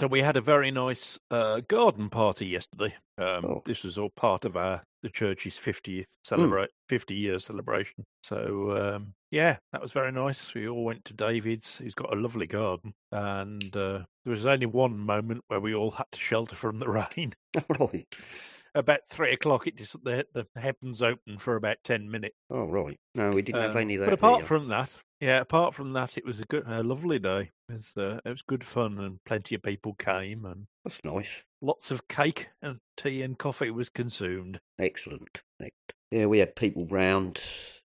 So we had a very nice uh, garden party yesterday. Um, Oh. This was all part of our the church's fiftieth Hmm. celebrate fifty year celebration. So um, yeah, that was very nice. We all went to David's. He's got a lovely garden, and uh, there was only one moment where we all had to shelter from the rain. right. About three o'clock, it just the, the heavens opened for about ten minutes. Oh, right. No, we didn't have Um, any of that. But apart here. from that, yeah, apart from that, it was a good, a lovely day. It was, uh, it was good fun, and plenty of people came, and That's nice. lots of cake and tea and coffee was consumed. Excellent. Yeah, we had people round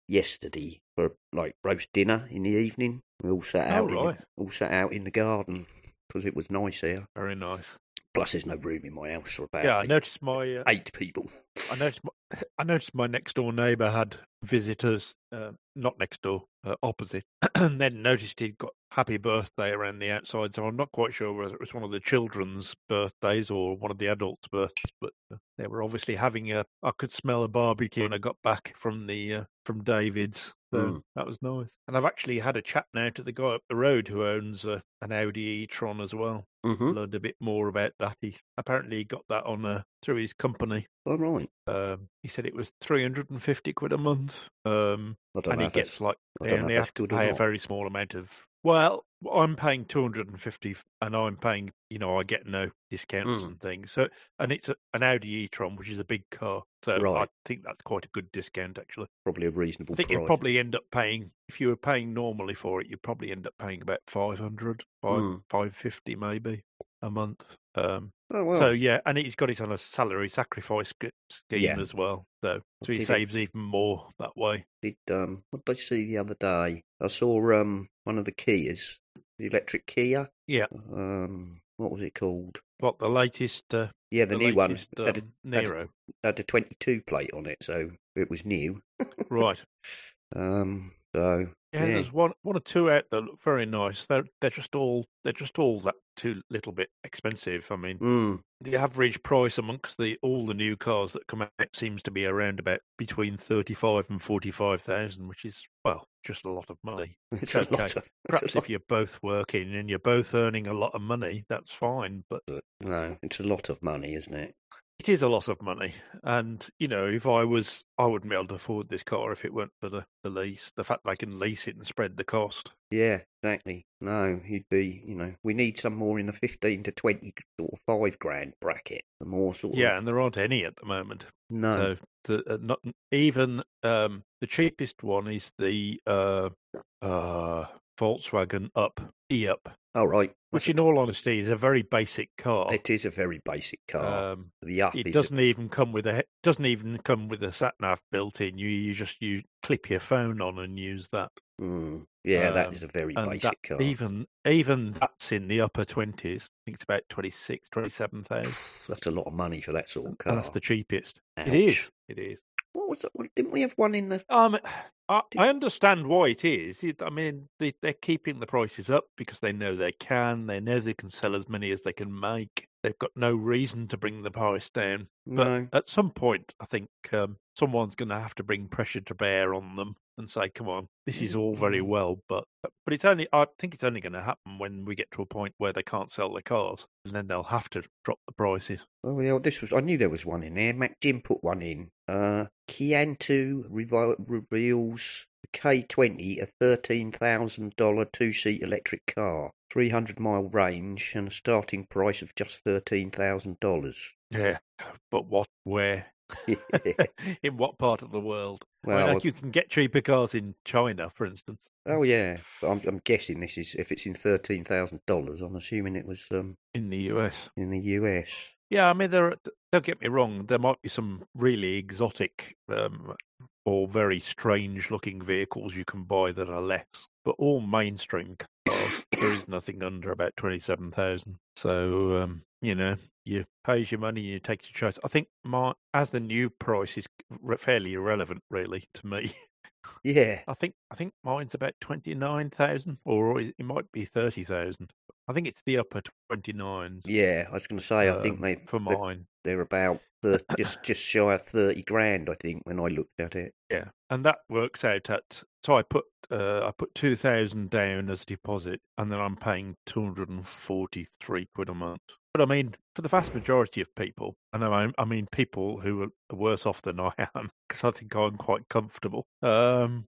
yesterday for like roast dinner in the evening. We all sat Oh, out, in, right. the, all sat out in the garden because it was nice here. Very nice. Plus, there's no room in my house for about Yeah, I noticed my, uh, eight people. I noticed, my, I noticed my next door neighbour had visitors, uh, not next door, uh, opposite, and then noticed he'd got happy birthday around the outside. So I'm not quite sure whether it was one of the children's birthdays or one of the adults' birthdays, but uh, they were obviously having a. I could smell a barbecue when I got back from the uh, from David's. So Mm. that was nice. And I've actually had a chat now to the guy up the road who owns uh, an Audi e-tron as well. Mm-hmm. Learned a bit more about that. He apparently got that on uh, through his company. All right. Um, he said it was 350 quid a month. Um, and he gets like, they only have to pay a very small amount of. Well, I'm paying 250 and I'm paying, you know, I get no discounts Mm. and things. So, and it's a, an Audi e-tron, which is a big car. So I think that's quite a good discount, actually. Probably a reasonable I think you'd probably end up paying, if you were paying normally for it, you'd probably end up paying about 500, five, Mm. 550 maybe a month. Um, Oh well. so yeah, and he's got it on a salary sacrifice scheme Yeah. as well. So so he Did it- saves even more that way. did um what did I see the other day? I saw um one of the Kias, the electric Kia. Yeah. Um, what was it called? What the latest? Uh, Yeah, the, new one latest, had a, um, Niro. had a 22 plate on it, so it was new. right. Um, so Yeah, Yeah. there's one one or two out that look very nice. They're they're just all they're just all that too little bit expensive. I mean, mm, the average price amongst the all the new cars that come out seems to be around about between thirty five and forty five thousand, which is well just a lot of money. it's Okay. of Perhaps if you're both working and you're both earning a lot of money, that's fine. But no, it's a lot of money, isn't it? It is a lot of money. And, you know, if I was, I wouldn't be able to afford this car if it weren't for the, the lease. The fact that I can lease it and spread the cost. Yeah, exactly. No, he'd be, you know, we need some more in the 15 to 20 sort of five grand bracket. The more sort Yeah, of. and there aren't any at the moment. No. So the, uh, not even um, the cheapest one is the uh, uh, Volkswagen Up E Up, All right. which, in all honesty, is a very basic car. It is a very basic car. Um, the up It doesn't even come with a doesn't even come with a sat nav built in. You you just you clip your phone on and use that. Mm, yeah, that um, is a very basic that, car. even even that's in the upper twenties. I think it's about 26, 27,000. That's a lot of money for that sort of and car. that's the cheapest. It is. Ouch. It is. What was that? Didn't we have one in the? Um, I, I understand why it is. It, I mean, they, they're keeping the prices up because they know they can. They know they can sell as many as they can make. They've got no reason to bring the price down. But No. at some point, I think um, someone's going to have to bring pressure to bear on them and say, "Come on, this is all very Mm. well, but but it's only. I think it's only going to happen when we get to a point where they can't sell their cars, and then they'll have to drop the prices." Oh, yeah, this was. I knew there was one in there. Mac Jim put one in. Uh, reveals the K20, a thirteen thousand dollar two seat electric car, three hundred mile range, and a starting price of just thirteen thousand dollars. Yeah, but what? Where? in what part of the world? Well, like you can get cheaper cars in China, for instance. oh yeah, I'm, I'm guessing this is if it's in thirteen thousand dollars. I'm assuming it was um In the US. in the US. Yeah, I mean, there. Don't get me wrong. There might be some really exotic um, or very strange-looking vehicles you can buy that are less, but all mainstream there is nothing under about twenty-seven thousand. So um, you know, you pays your money, and you take your choice. I think my as the new price is fairly irrelevant, really, to me. Yeah, I think I think mine's about twenty-nine thousand, or it it might be thirty thousand. I think it's the upper twenty nines. Yeah, I was going to say, I think um, they for they're, mine. they're about thir just just shy of thirty grand. I think when I looked at it. Yeah, and that works out at. So I put uh, I put two thousand down as a deposit, and then I'm paying two hundred and forty three quid a month. But I mean, for the vast majority of people, I know I, I mean people who are worse off than I am, because I think I'm quite comfortable. Um,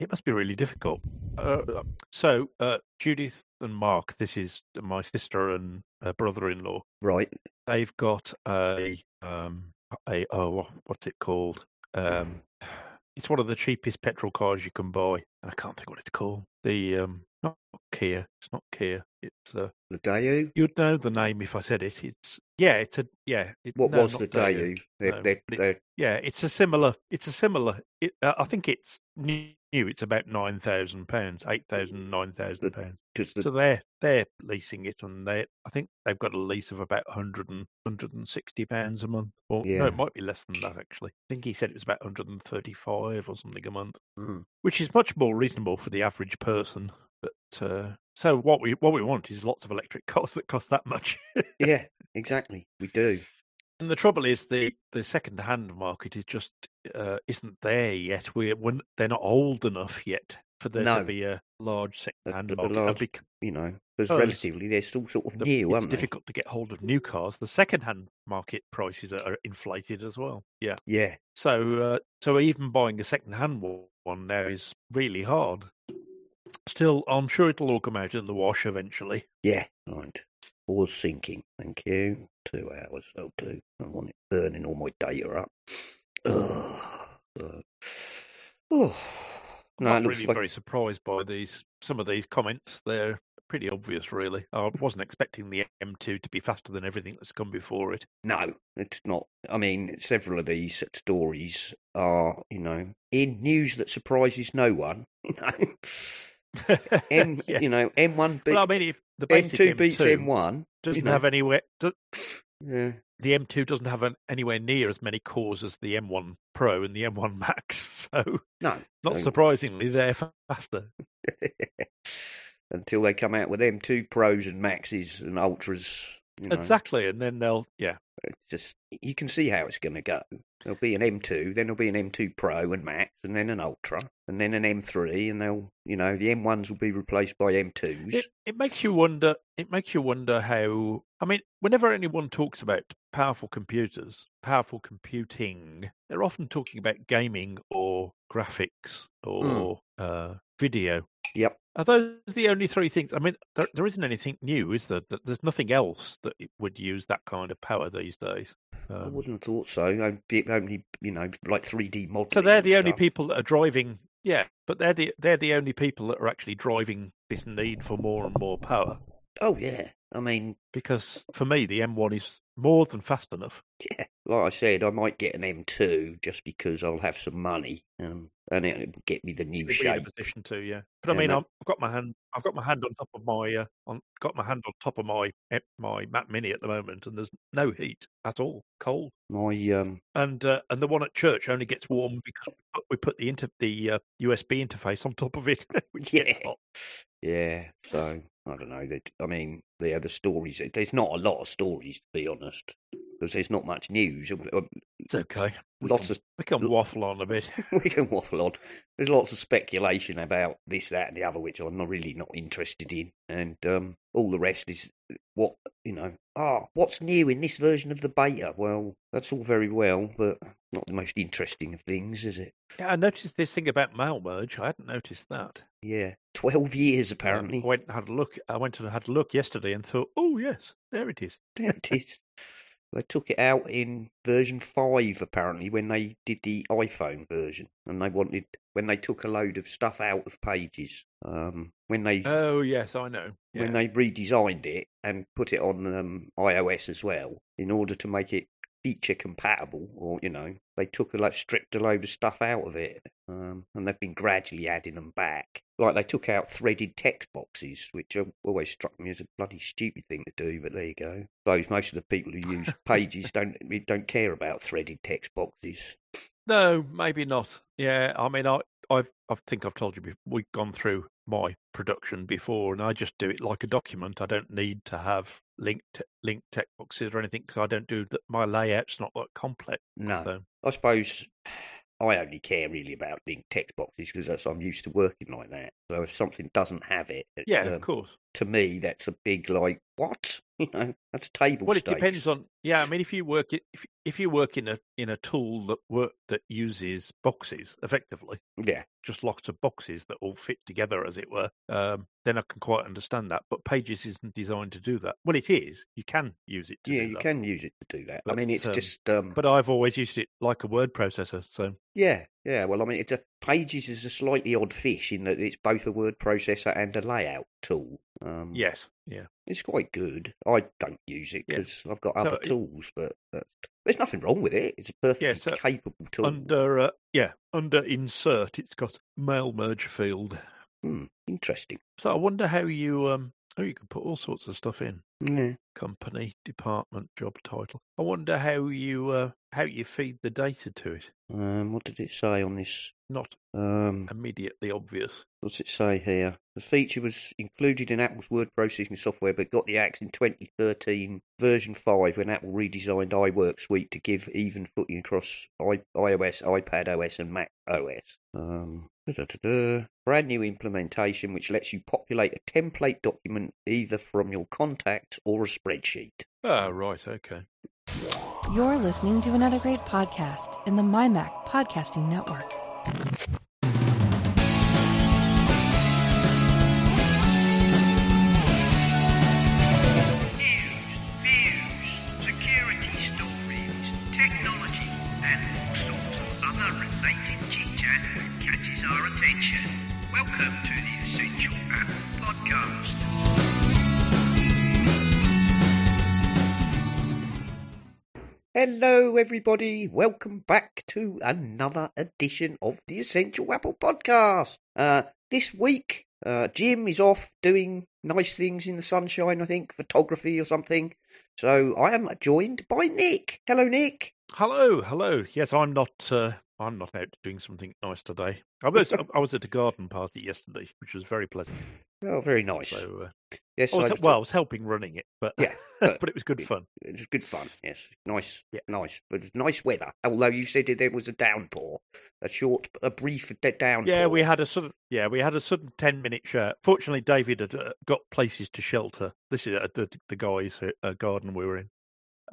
it must be really difficult. Uh, so uh, Judith and Mark, this is my sister and uh, brother-in-law. Right. They've got a um a oh what's it called? Um, it's one of the cheapest petrol cars you can buy. I can't think what it's called. The um not Kia. It's not Kia. It's uh The Daewoo. you'd know the name if I said it. It's yeah. It's a yeah. It, What no, was the? They're, No, they're, it- Yeah, it's a similar. It's a similar. It, uh, I think it's new. It's about nine thousand pounds, eight thousand, nine thousand pounds. the, So they're they're leasing it, and they I think they've got a lease of about 100 and, 160 pounds a month. Or no, it might be less than that actually. I think he said it was about 135 or something a month, mm, which is much more reasonable for the average person. But uh, so what we what we want is lots of electric cars that cost that much. yeah, exactly. We do. And the trouble is the the second hand market is just uh, isn't there yet. We're, we're they're not old enough yet for there No. to be a large second hand market. large- You know, because Because relatively they're still sort of the- new, it's aren't they? difficult to get hold of new cars. The second-hand market prices are, inflated as well. Yeah, Yeah. so uh, so even buying a second-hand one now is really hard. Still, I'm sure it'll all come out in the wash eventually. Yeah. Right. Pause sinking. Thank you. Two hours. I'll do. I want it burning all my data up. Ugh. Oh. I'm not really like very surprised by these some of these comments. They're pretty obvious, really. I wasn't expecting the M2 to be faster than everything that's come before it. no, it's not. I mean, several of these stories are, you know, in news that surprises no one. You know, M, yes. you know, M1. B- well, I mean, if the basic M2 beats M2 M1. doesn't know. have anywhere. Do, Yeah. the M2 doesn't have an, anywhere near as many cores as the M1 Pro and the M1 Max, so No. not surprisingly, they're faster. Until they come out with M2 Pros and Maxes and Ultras. You know, Exactly, and then they'll yeah. it's just you can see how it's going to go. There'll be an M2, then there'll be an M2 Pro and Max, and then an Ultra, and then an M3, and they'll, you know, the M1s will be replaced by M2s. It, it makes you wonder. It makes you wonder how. I mean, whenever anyone talks about powerful computers, powerful computing, they're often talking about gaming or graphics or uh, video. Yep. Are those the only three things? I mean, there, there isn't anything new, is there? There's nothing else that would use that kind of power these days. I Um, wouldn't have thought so. I'd be only, you know, like 3D modeling. so they're the only people that are driving. Yeah, but they're the they're the only people that are actually driving this need for more and more power. Oh, yeah. I mean, Because for me, the M1 is more than fast enough. yeah, like I said, I might get an M2 just because I'll have some money, um, and it'll get me the new You'll be in a shape. position to, yeah. But I mean, I've got my hand, I've got my hand on top of my, uh, on, got my hand on top of my my Mac Mini at the moment, and there's no heat at all, cold. My um, And uh, and the one at church only gets warm because we put, we put the inter the uh, USB interface on top of it, Yeah. hot. Yeah, so I don't know. They, I mean, the stories. There's not a lot of stories, to be honest, because there's not much news. Um, It's okay. We Lots can, of we can waffle on a bit. we can waffle on. There's lots of speculation about this, that, and the other, which I'm not really not interested in, and um, all the rest is what you know. Ah, what's new in this version of the beta? Well, that's all very well, but not the most interesting of things, is it? Yeah, I noticed this thing about mail merge. I hadn't noticed that. Yeah, twelve years Um, apparently. I went and had a look. I went and had a look yesterday and thought, oh yes, there it is. There it is. They took it out in version five apparently when they did the iPhone version, and they wanted when they took a load of stuff out of pages. Um, when they Oh yes, I know. Yeah. when they redesigned it and put it on um, iOS as well, in order to make it feature compatible, or you know, they took a like stripped a load of stuff out of it, um, and they've been gradually adding them back. Like they took out threaded text boxes, which always struck me as a bloody stupid thing to do. But there you go. Suppose most of the people who use Pages don't don't care about threaded text boxes. No, maybe not. Yeah, I mean, I I've I think I've told you before, we've gone through my production before, and I just do it like a document. I don't need to have linked linked text boxes or anything because I don't do that. My layout's not that complex. No, So I suppose I only care really about linked text boxes because I'm used to working like that. So if something doesn't have it, it, yeah, um, of course. to me that's a big like what you know that's table Well, it stakes. depends on. Yeah, I mean, if you work if if you work in a in a tool that work that uses boxes effectively, Yeah, just lots of boxes that all fit together, as it were, um, then I can quite understand that. But Pages isn't designed to do that. Well, it is. You can use it to yeah, do you that. can use it to do that. I But, mean, it's um, just um, But I've always used it like a word processor. So yeah, yeah. Well, I mean, it's a Pages is a slightly odd fish in that it's both a word processor and a layout tool. Um, yes, yeah. it's quite good. I don't use it Yeah. because I've got other it- tools, but uh, there's nothing wrong with it. It's a perfectly so capable tool. Under uh, yeah, under insert, it's got mail merge field. Hmm, interesting. So I wonder how you um how you can put all sorts of stuff in. Yeah. company, department, job title. I wonder how you uh, how you feed the data to it. Um, what did it say on this? Not Um, immediately obvious. what's it say here? The feature was included in Apple's word processing software, but got the axe in 2013 version 5 when Apple redesigned iWork Suite to give even footing across I- iOS, iPad OS, and Mac OS. Um. Brand new implementation which lets you populate a template document either from your contacts or a spreadsheet. Ah, right, okay. You're listening to another great podcast in the MyMac Podcasting Network. Hello, everybody. Welcome back to another edition of the Essential Apple Podcast. Uh, this week, uh, Jim is off doing nice things in the sunshine, I think, photography or something. So I am joined by Nick. Hello, Nick. Hello, hello. Yes, I'm not. Uh, I'm not out doing something nice today. I was. I was at a garden party yesterday, which was very pleasant. Oh, very nice. So, uh, yes, I was, I- well, I was helping running it, but Yeah, but, but- it was good fun. it was good fun. Yes, nice, Yeah. nice, but nice weather. Although you said there was a downpour, a short, a brief downpour. Yeah, we had a sudden. Yeah, we had a sudden ten minute shower. Fortunately, David had uh, got places to shelter. This is uh, the the guys' uh, garden we were in,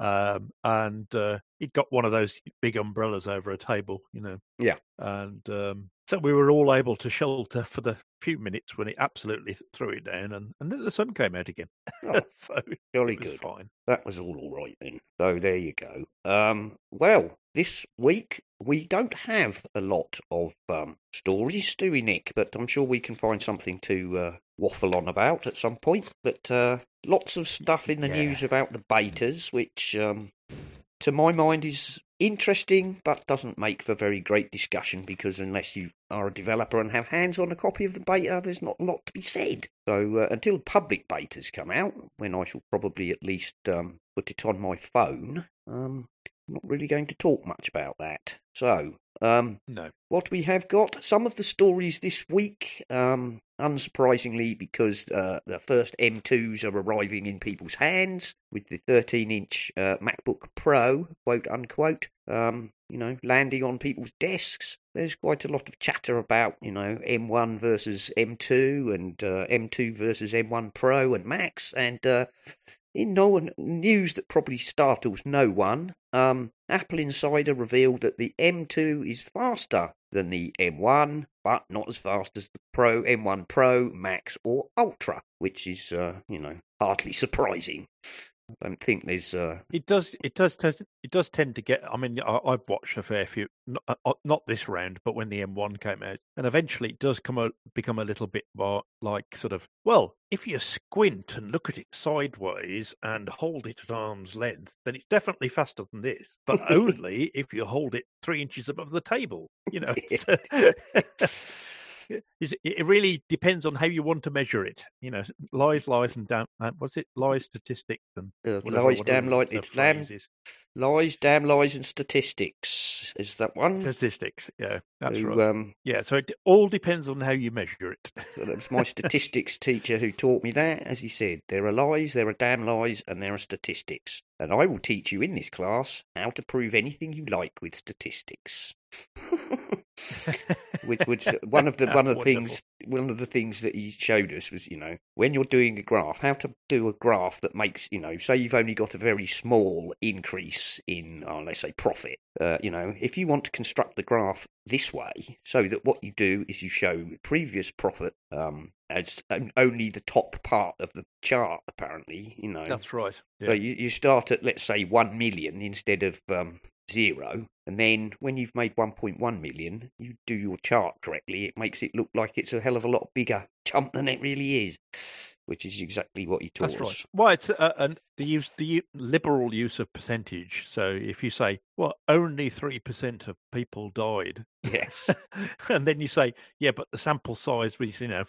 um, and uh, he'd got one of those big umbrellas over a table, you know. Yeah. And um, so we were all able to shelter for the few minutes when it absolutely threw it down, and and then the sun came out again. Oh, so jolly it good. fine. That was all all right then. So there you go. Um, well, this week we don't have a lot of um, stories, do we, Nick? But I'm sure we can find something to uh, waffle on about at some point. But uh, lots of stuff in the Yeah. news about the betas, which, um, to my mind, is interesting, but doesn't make for very great discussion because unless you are a developer and have hands on a copy of the beta, there's not a lot to be said. So uh, until public betas come out, when I shall probably at least um, put it on my phone, um, I'm not really going to talk much about that. So, um, No. what we have got some of the stories this week um unsurprisingly because uh, the first m2s are arriving in people's hands with the 13 inch uh, macbook pro quote unquote um you know landing on people's desks there's quite a lot of chatter about you know m1 versus m2 and uh, m2 versus m1 pro and max and uh, in no one, news that probably startles no one, um, Apple Insider revealed that the M2 is faster than the M1, but not as fast as the Pro, M1 Pro, Max, or Ultra, which is, uh, you know, hardly surprising. I don't think there's. Uh, It does. It does. It does tend to get. I mean, I, I've watched a fair few. Not, uh, not this round, but when the M1 came out, and eventually it does come a, become a little bit more like sort of. Well, if you squint and look at it sideways and hold it at arm's length, then it's definitely faster than this. But only if you hold it three inches above the table. You know. Is- It really depends on how you want to measure it. You know, lies, lies, and damn. Uh, it lies, statistics, and Uh, whatever- lies, whatever damn lies. It's is. lies, damn lies, and statistics. Is that one? Statistics. Yeah, that's Who, right. um, yeah, so it all depends on how you measure it. That was my statistics teacher who taught me that. As he said, there are lies, there are damn lies, and there are statistics. And I will teach you in this class how to prove anything you like with statistics. which, which one of the one of the things one of the things that he showed us was, you know, when you're doing a graph, how to do a graph that makes, you know, say you've only got a very small increase in, oh, let's say, profit. Uh, you know, if you want to construct the graph this way, so that what you do is you show previous profit um, as only the top part of the chart, apparently, you know. That's right. So you, you start at, let's say, 1 million instead of um, zero. And then when you've made 1.1 million, you do your chart correctly. It makes it look like it's a hell of a lot bigger jump than it really is, which is exactly what he taught That's us. right. Well, it's uh, and the use the liberal use of percentage. So if you say, well, only three percent of people died, Yes. and then you say, yeah, but the sample size was you know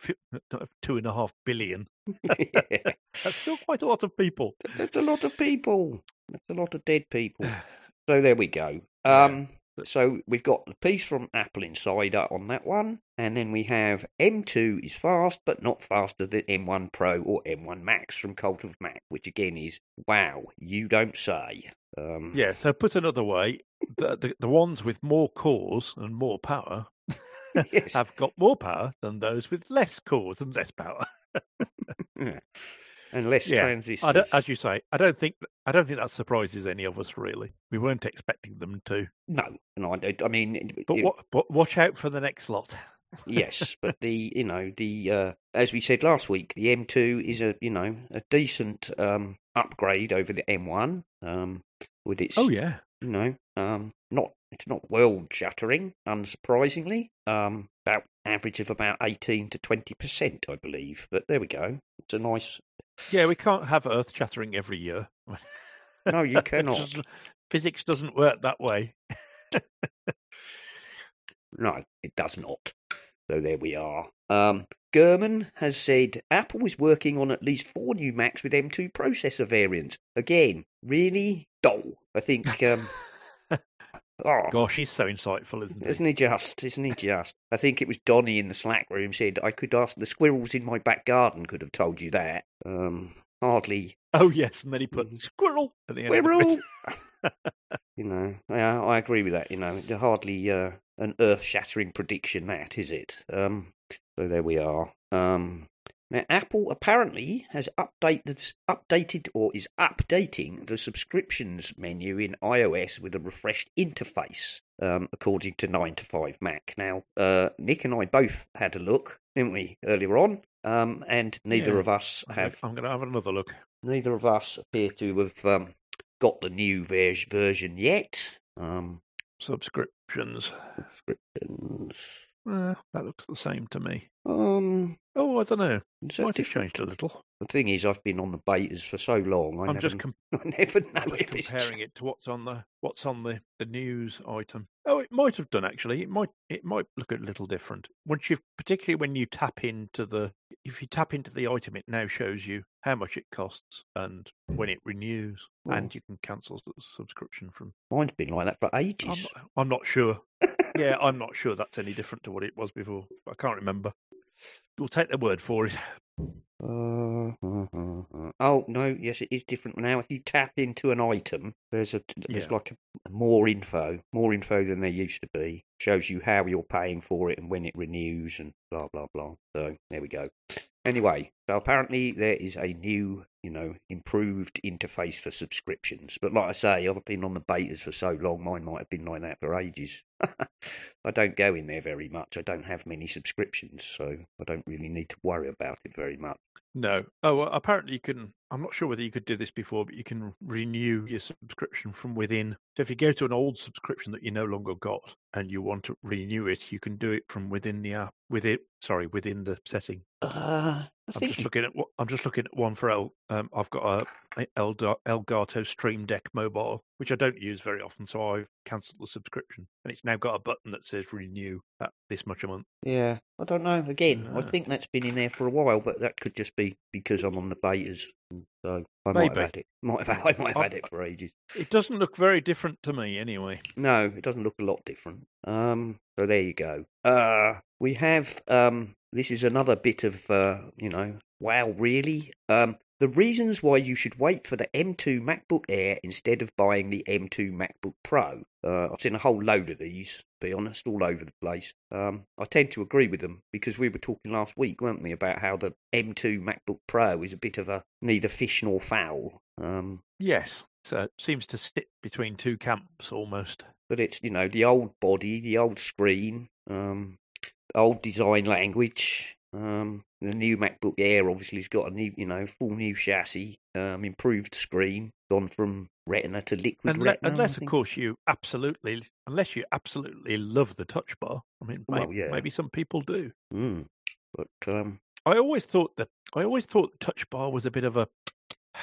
uh, two and a half billion. yeah. That's still quite a lot of people. That's a lot of people. That's a lot of dead people. So there we go. Yeah. Um, so we've got the piece from Apple Insider on that one, and then we have M2 is fast, but not faster than M1 Pro or M1 Max from Cult of Mac, which again is wow, you don't say. Um, Yeah. So put another way, the the, the ones with more cores and more power Yes. have got more power than those with less cores and less power. yeah. And less Yeah, transistors. As you say, I don't think I don't think that surprises any of us really. We weren't expecting them to. no, and I, I mean, But it- what? But watch out for the next lot. yes, but the you know the uh, as we said last week, the M2 is a you know a decent um, upgrade over the M1. Um, with its Oh yeah. you know um, not it's not world shattering, unsurprisingly. Um, about average of about eighteen to twenty percent, I believe. But there we go. It's a nice. Yeah, we can't have Earth shattering every year. No, you cannot. Physics doesn't work that way. No, it does not. So there we are. Um, Gurman has said Apple is working on at least four new Macs with M2 processor variants. Again, really dull. I think. Um, oh, Gosh, he's so insightful, isn't he? isn't he just? Isn't he just? I think it was Donny in the Slack room said I could ask the squirrels in my back garden could have told you that. Um, hardly Oh yes, and then he put squirrel at the end. squirrel. you know, yeah, I agree with that. You know, hardly uh, an earth-shattering prediction, that is it. Um, so there we are. Um, now, Apple apparently has updated, updated or is updating the subscriptions menu in iOS with a refreshed interface, um, according to 9 to 5 Mac. Now, uh, Nick and I both had a look, didn't we, earlier on? Um, and neither Yeah. of us have I'm going to have another look. neither of us appear to have um, got the new ver- version yet. Um, Subscriptions. subscriptions. Eh, that looks the same to me. Um, Oh, I don't know. Might have changed a little. The thing is, I've been on the betas for so long. I I'm never, just com- I never know just if it's comparing it to what's on the what's on the, the news item. Oh, it might have done actually. It might it might look a little different once you, particularly when you tap into the if you tap into the item, it now shows you how much it costs and when it renews, Oh. and you can cancel the subscription from. Mine's been like that for I'm ages. not, I'm not sure. yeah, I'm not sure that's any different to what it was before. I can't remember. We'll take their word for it. Uh, uh, uh. Oh no, yes, it is different now. If you tap into an item, there's a there's Yeah. like a, more info, more info than there used to be. Shows you how you're paying for it and when it renews and blah blah blah. So there we go. Anyway, so apparently there is a new, you know, improved interface for subscriptions. But like I say, I've been on the betas for so long, mine might have been like that for ages. I don't go in there very much. I don't have many subscriptions, so I don't really need to worry about it very much. No. Oh, well, apparently you can. I'm not sure whether you could do this before, but you can renew your subscription from within. So if you go to an old subscription that you no longer got and you want to renew it, you can do it from within the app. With it, sorry, within the setting. Uh, I I'm think just looking at. I'm just looking at one for El. Um, I've got a, Elgato Stream Deck mobile, which I don't use very often, so I've cancelled the subscription, and it's now got a button that says renew at this much a month. Yeah, I don't know. Again, I Ah. think that's been in there for a while, but that could just be because I'm on the betas. So I might Maybe. have had it. Might have, I might have I- had it for ages. It doesn't look very different to me, anyway. No, it doesn't look a lot different. Um, so there you go. Uh, we have um, this is another bit of uh, you know, wow, really? Um, the reasons why you should wait for the M2 MacBook Air instead of buying the M2 MacBook Pro. Uh, I've seen a whole load of these, to be honest, all over the place. Um, I tend to agree with them because we were talking last week, weren't we, about how the M2 MacBook Pro is a bit of a neither fish nor fowl. Um, Yes, so it seems to sit between two camps almost. but it's you know the old body, the old screen, um, old design language. Um, the new MacBook Air obviously has got a new, you know, full new chassis, um, improved screen, gone from Retina to Liquid Unle- Retina. Unless, of course, you absolutely, unless you absolutely love the touch bar. I mean, Well, maybe, yeah. maybe some people do. Mm. But um, I always thought that I always thought the touch bar was a bit of a.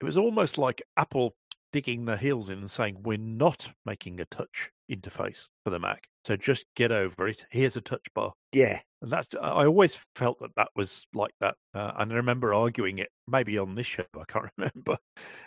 It was almost like Apple digging their heels in and saying, "We're not making a touch interface for the Mac, so just get over it. Here's a touch bar." yeah, And that's I always felt that that was like that, uh, and I remember arguing it maybe on this show. I can't remember.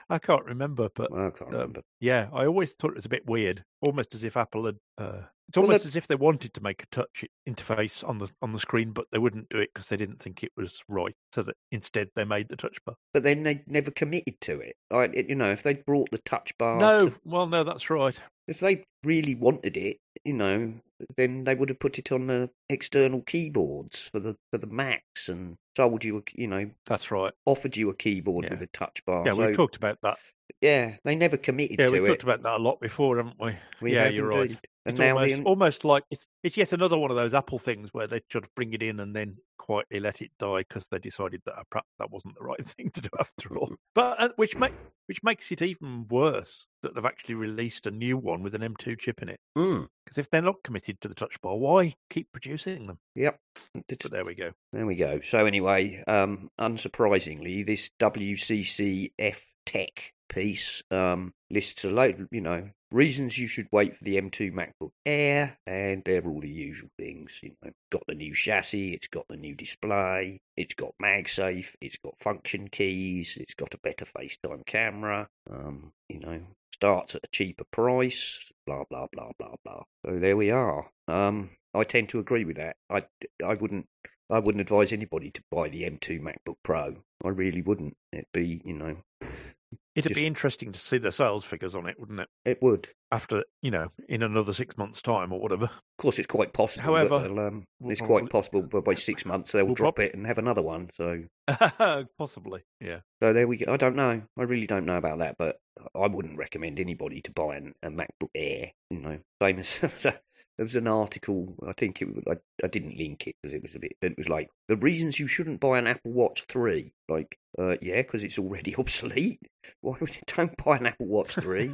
I can't remember, but I can't um, remember. yeah, I always thought it was a bit weird, almost as if Apple had. Uh, it's Well, almost as if they wanted to make a touch interface on the on the screen, but they wouldn't do it because they didn't think it was right. So that instead they made the touch bar. But then they never committed to it. Like you know, if they'd brought the touch bar, no, to- well, no, that's right. if they really wanted it, you know, then they would have put it on the external keyboards for the for the Macs and sold you, a, you know, That's right. offered you a keyboard Yeah. with a touch bar. Yeah, so, we've talked about that. yeah, they never committed Yeah, we've talked about that a lot before, haven't we? We yeah, have you're right. And It's now almost, almost like it's, it's yet another one of those Apple things where they sort of bring it in and then quietly let it die because they decided that perhaps that wasn't the right thing to do after all. But uh, which make, which makes it even worse that they've actually released a new one with an M2 chip in it. Mm, Because if they're not committed to the touch bar, why keep producing them? yep. But there we go. There we go. So anyway, um, unsurprisingly, this WCCF Tech piece um, lists a load, you know, reasons you should wait for the M2 MacBook Air, and they're all the usual things. You know, got the new chassis, it's got the new display, it's got MagSafe, it's got function keys, it's got a better FaceTime camera. Um, you know, starts at a cheaper price. Blah blah blah blah blah. So there we are. Um, I tend to agree with that. I I wouldn't I wouldn't advise anybody to buy the M2 MacBook Pro. I really wouldn't. It'd be, you know, It'd Just- be interesting to see the sales figures on it, wouldn't it? it would. After, you know, in another six months' time or whatever. Of course, it's quite possible. However, um, we'll it's probably- quite possible. But by six months, they'll we'll drop prob- it and have another one. So, Possibly, yeah. so there we go. I don't know. I really don't know about that. But I wouldn't recommend anybody to buy an, a MacBook Air. You know, same as there was an article. I think it. was- I, I didn't link it because it was a bit. It was like the reasons you shouldn't buy an Apple Watch Three. Like, uh, yeah, because it's already obsolete. Why would you don't buy an Apple Watch Three?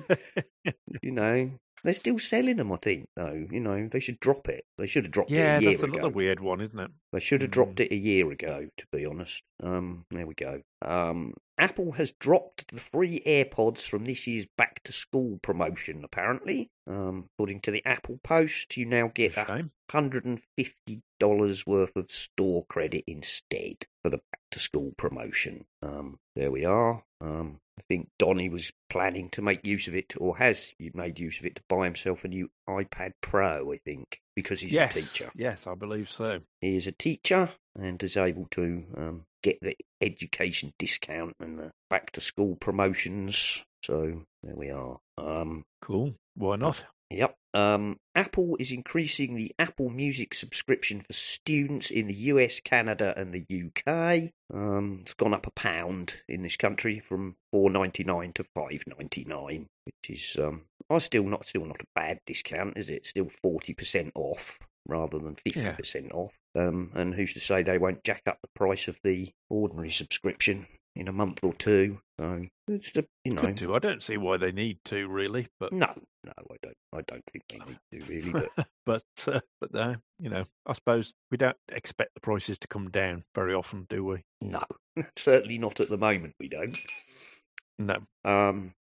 you know, they're still selling them. I think, though. You know, they should drop it. They should have dropped yeah, it a year ago. Yeah, that's another weird one, isn't it? They should have dropped Mm. it a year ago, to be honest. Um, there we go. Um, Apple has dropped the free AirPods from this year's back to school promotion, apparently. Um, according to the Apple Post, you now get a $150 worth of store credit instead for the back to school promotion. Um, there we are. Um, I think Donny was planning to make use of it, or has made use of it to buy himself a new iPad Pro, I think, because he's yes, a teacher yes, I believe so. he is a teacher and is able to um, get the education discount and the back to school promotions. So there we are. Um, Cool. Why not? Yep. Um, Apple is increasing the Apple Music subscription for students in the US, Canada, and the UK. Um, it's gone up a pound in this country from four ninety nine to five ninety nine, which is um, I still not still not a bad discount, is it? Still forty percent off. rather than fifty Yeah. percent off. Um, and who's to say they won't jack up the price of the ordinary subscription in a month or two? So it's you know Could do. I don't see why they need to really, but no, no, I don't. I don't think they need to really. But but uh, but uh, you know, I suppose we don't expect the prices to come down very often, do we? no, certainly not at the moment. We don't. No. Um,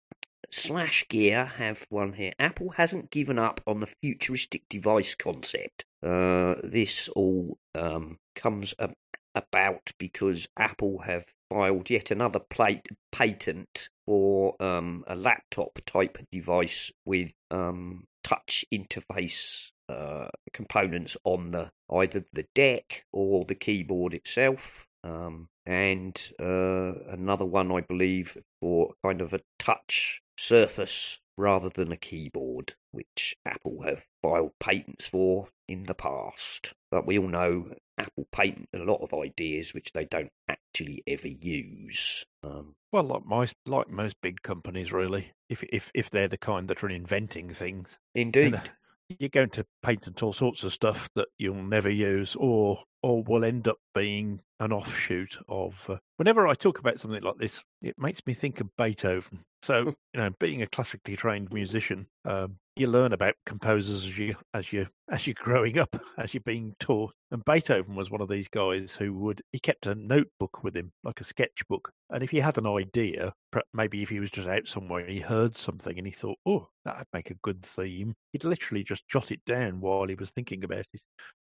Slash Gear have one here. Apple hasn't given up on the futuristic device concept. Uh, this all um, comes ab- about because Apple have filed yet another plate patent for um, a laptop type device with um, touch interface uh, components on the either the deck or the keyboard itself. Um, and uh, another one, I believe, for kind of a touch surface rather than a keyboard, which Apple have filed patents for in the past. But we all know Apple patent a lot of ideas which they don't actually ever use. Um, Well, like most like most big companies, really. If if if they're the kind that are inventing things, you indeed, you're going to paint patent all sorts of stuff that you'll never use, or or will end up being an offshoot of. Uh, whenever I talk about something like this, it makes me think of Beethoven. So you know, being a classically trained musician, um, you learn about composers as you as you as you're growing up, as you're being taught. And Beethoven was one of these guys who would he kept a notebook with him, like a sketchbook. And if he had an idea, maybe if he was just out somewhere and he heard something and he thought, "Oh, that'd make a good theme," he'd literally just jot it down while he was thinking about it.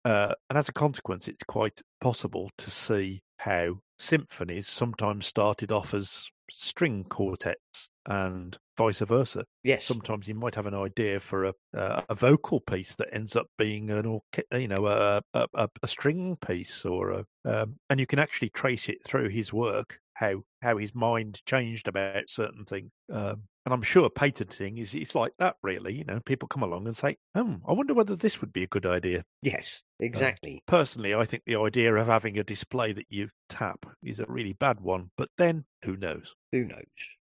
Uh, and as a consequence, it's quite possible to see how symphonies sometimes started off as string quartets and vice versa. yes, Sometimes you might have an idea for a uh, a vocal piece that ends up being an orche- you know a a, a, a string piece or a um, and you can actually trace it through his work how how his mind changed about certain things. Um, and I'm sure patenting is it's like that really. You know, people come along and say, "Hmm, I wonder whether this would be a good idea." yes, exactly. Personally, I think the idea of having a display that you tap is a really bad one. But then, who knows? Who knows?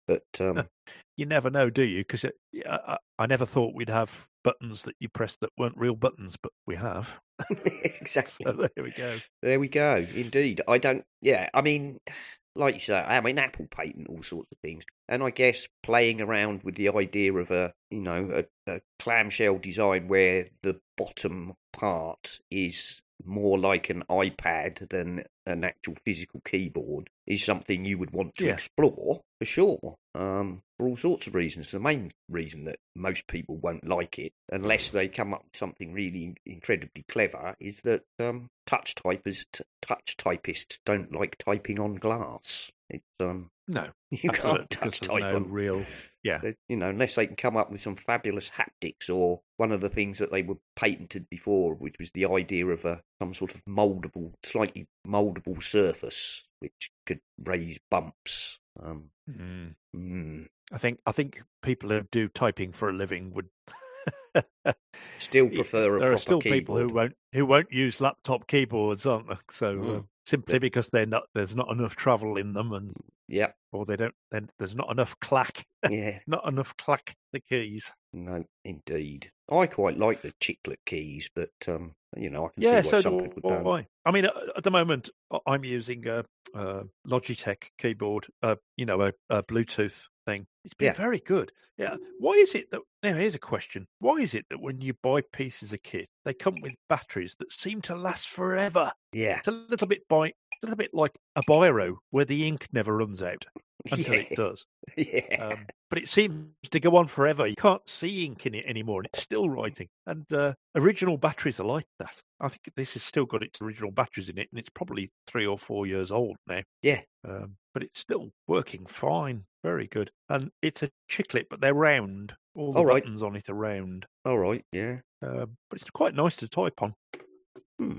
But um, you never know, do you? Because I, I never thought we'd have buttons that you press that weren't real buttons, but we have. exactly. So there we go. There we go. Indeed. I don't. Yeah. I mean, like you say, I mean, Apple patent all sorts of things, and I guess playing around with the idea of a, you know, a, a clamshell design where the bottom part is more like an iPad than an actual physical keyboard is something you would want to Yeah. explore for sure. Um, for all sorts of reasons. The main reason that most people won't like it, unless they come up with something really incredibly clever, is that um, touch typists touch typists don't like typing on glass. It's um, No, you can't touch type no on real. Yeah, you know, unless they can come up with some fabulous haptics or one of the things that they were patented before, which was the idea of a some sort of moldable, slightly moldable surface which could raise bumps. Um, Mm. mm, I think I think people who do typing for a living would. still prefer a there proper are still keyboard. people who won't who won't use laptop keyboards, aren't there? So uh, Mm. Simply because they're not there's not enough travel in them, and Yeah, or they don't then there's not enough clack, yeah, not enough clack the keys. no, indeed. I quite like the chiclet keys, but um, you know, I can Yeah, see why so some do people don't. I. I mean, at the moment, I'm using a, a Logitech keyboard, uh, you know, a, a Bluetooth thing. It's been Yeah. very good. Yeah. Why is it that, now here's a question. Why is it that when you buy pieces of kit, they come with batteries that seem to last forever? Yeah, It's a little bit by, a little bit like a biro where the ink never runs out until yeah, it does. yeah. Um, but it seems to go on forever. You can't see ink in it anymore, and it's still writing. And uh, original batteries are like that. I think this has still got its original batteries in it, and it's probably three or four years old now. Yeah. Um, but it's still working fine. Very good. And it's a chiclet, but they're round. All the All right. buttons on it are round. All right, yeah. Um, but it's quite nice to type on. Hmm.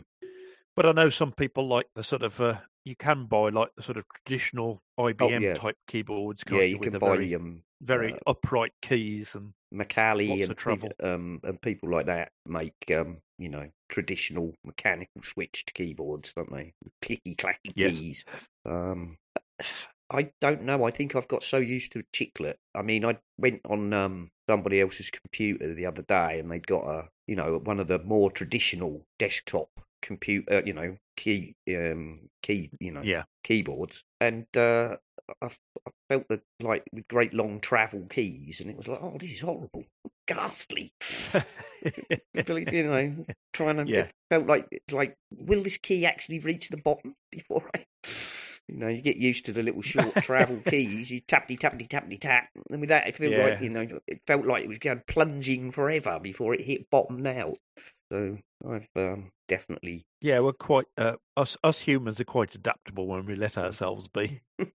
But I know some people like the sort of uh, you can buy like the sort of traditional IBM Oh, yeah. type keyboards. Yeah, you, can buy very, um, very uh, upright keys and Macali Lots and trouble. um and people like that make um you know traditional mechanical switched keyboards, don't they? Clicky clacky Yes. keys. Um, I don't know. I think I've got so used to chiclet. I mean, I went on um, somebody else's computer the other day, and they'd got a, you know, one of the more traditional desktop computer, you know, key, um, key, you know, Yeah. keyboards, and uh, I felt that like with great long travel keys, and it was like, oh, this is horrible, ghastly. You know, trying to. Yeah. It felt like it's like, will this key actually reach the bottom before I? You know, you get used to the little short travel keys. You tappity tappity tappity tap, tap, and with that, it felt like Yeah. you know, it felt like it was going plunging forever before it hit bottom out. So I've um, definitely yeah, we're quite uh, us us humans are quite adaptable when we let ourselves be.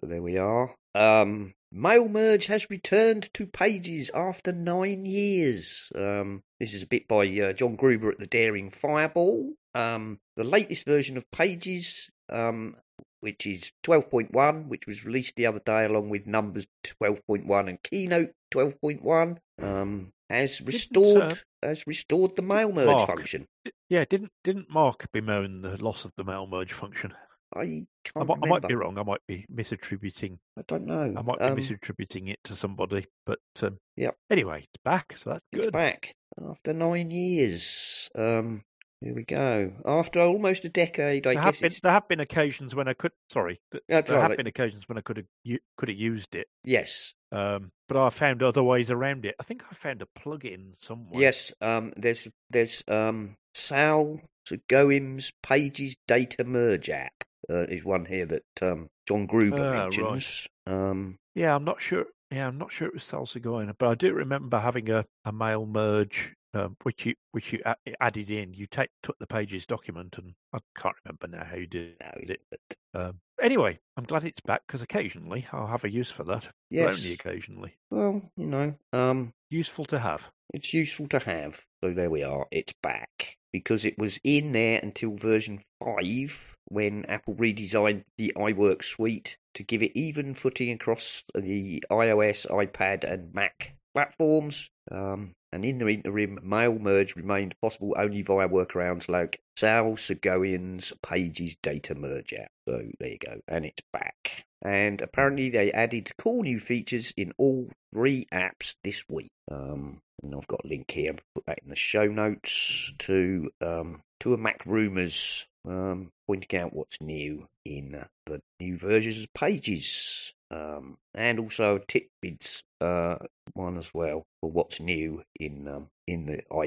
So there we are. Um, Mail Merge has returned to pages after nine years. Um, this is a bit by uh, John Gruber at the Daring Fireball. Um, the latest version of Pages, um, which is 12.1, which was released the other day along with Numbers 12.1 and Keynote 12.1, um, has restored has restored the Mail Merge Mark. function. Yeah, didn't didn't Mark bemoan the loss of the mail merge function? I I, can't mi- I might be wrong. I might be misattributing. I don't know. I might be Um, misattributing it to somebody. But um, Yep. Anyway, it's back, so that's good. It's back after nine years. Um, here we go. After almost a decade, I there have guess been there have been occasions when I could. Sorry, That's there all have right. been occasions when I could have could have used it. yes, Um, but I found other ways around it. I think I found a plug-in somewhere. yes. Um, there's there's um Sal Soghoian's Pages Data Merge app uh, is one here that um John Gruber right. mentions. Um, Yeah, I'm not sure. Yeah, I'm not sure it was Sal Soghoian, but I do remember having a, a mail merge, um, which you which you added in. You take took the pages document, and I can't remember now how you did no, it. but Um, anyway, I'm glad it's back because occasionally I'll have a use for that. yes. only occasionally. Well, you know, um, Useful to have. it's useful to have. So there we are. It's back because it was in there until version five when Apple redesigned the iWork suite to give it even footing across the iOS, iPad, and Mac platforms. Um, and in the interim, mail merge remained possible only via workarounds like Sal Soghoian's Pages data merge app. So there you go, and it's back. And apparently they added cool new features in all three apps this week. Um, and I've got a link here. Put that in the show notes to um, to a Mac rumors um, pointing out what's new in the new versions of Pages, um, and also Tidbits uh, one as well for what's new in um, in the i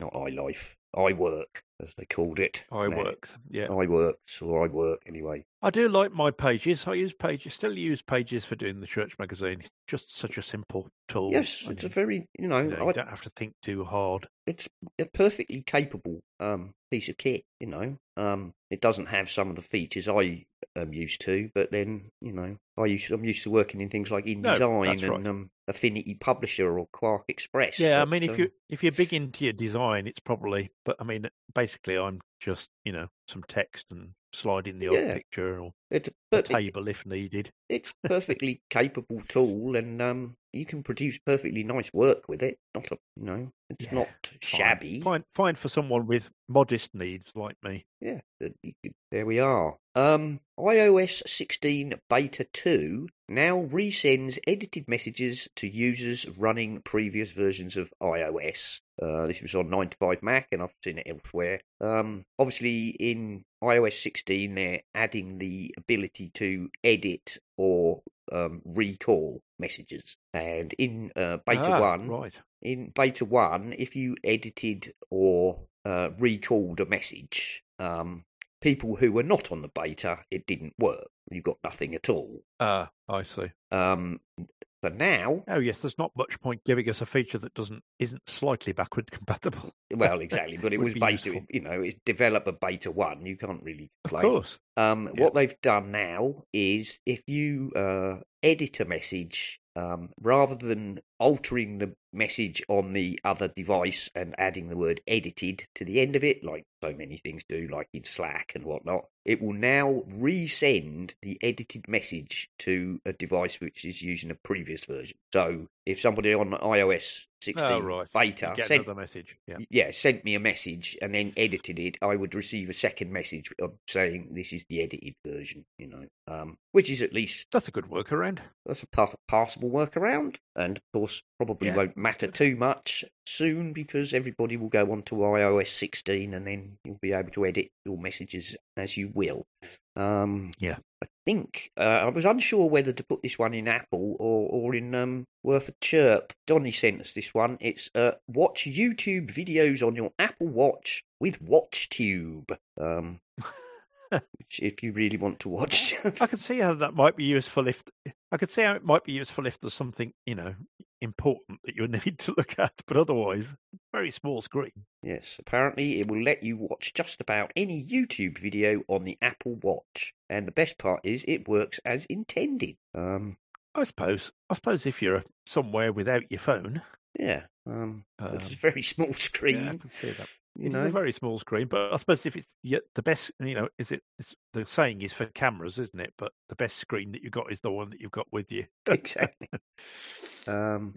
not iLife iWork as they called it. I works. Yeah, iWorks or I work anyway. I do like my pages. I use pages. Still use pages for doing the church magazine. It's just such a simple tool. Yes, it's a very you know, you know, I, you don't have to think too hard. it's a perfectly capable um, piece of kit. You know, um, it doesn't have some of the features I am used to, but then you know, I used I'm used to working in things like No, InDesign that's and right. um, Affinity Publisher or QuarkXPress. Yeah, I mean, if um, you if you're big into your design, it's probably. But I mean, basically, I'm just you know some text and slide in the Yeah. picture or it's a but it- table if needed. it's perfectly capable tool, and um, you can produce perfectly nice work with it. Not a you know, it's Yeah, not shabby. Fine, fine for someone with modest needs like me. Yeah, th- you could- there we are. Um, iOS 16 Beta 2 now resends edited messages to users running previous versions of iOS. Uh, this was on 9to5Mac, and I've seen it elsewhere. Um, obviously, in iOS 16, they're adding the ability to edit or um, recall messages. And in uh, Beta Ah, 1, right? in beta one, if you edited or uh, recalled a message, um, people who were not on the beta, it didn't work. You got nothing at all. Ah, I see. Um, but now, Oh yes, there's not much point giving us a feature that doesn't isn't slightly backward compatible. well, exactly, but it was be beta. useful. You know, it's developer beta one. You can't really Of course. Um, Yeah. What they've done now is if you uh, edit a message, um, rather than altering the message on the other device and adding the word edited to the end of it, like so many things do, like in Slack and whatnot, it will now resend the edited message to a device which is using a previous version. So if somebody on iOS 16 Oh, right. beta sent, another message. Yeah. yeah, sent me a message and then edited it, I would receive a second message of saying this is the edited version, you know, um, which is at least That's a good workaround. that's a pa- passable workaround, and of course, probably Yeah, won't matter too much soon because everybody will go on to iOS 16, and then you'll be able to edit your messages as you will. Um, Yeah. I think uh, I was unsure whether to put this one in Apple or or in um, Worth a Chirp. Donny sent us this one. It's uh, watch YouTube videos on your Apple Watch with WatchTube. Um, which if you really want to watch. I can see how that might be useful if I could see how it might be useful if there's something you know important that you need to look at, but otherwise, very small screen. Yes, apparently it will let you watch just about any YouTube video on the Apple Watch. And the best part is it works as intended. Um, I suppose. I suppose if you're somewhere without your phone, yeah, um, it's a Um, very small yeah, I screen, can see that. You It's a very small screen, but I suppose if it's yeah, the best, you know, is it? It's, the saying is for cameras, isn't it? But the best screen that you've got is the one that you've got with you. exactly. Um,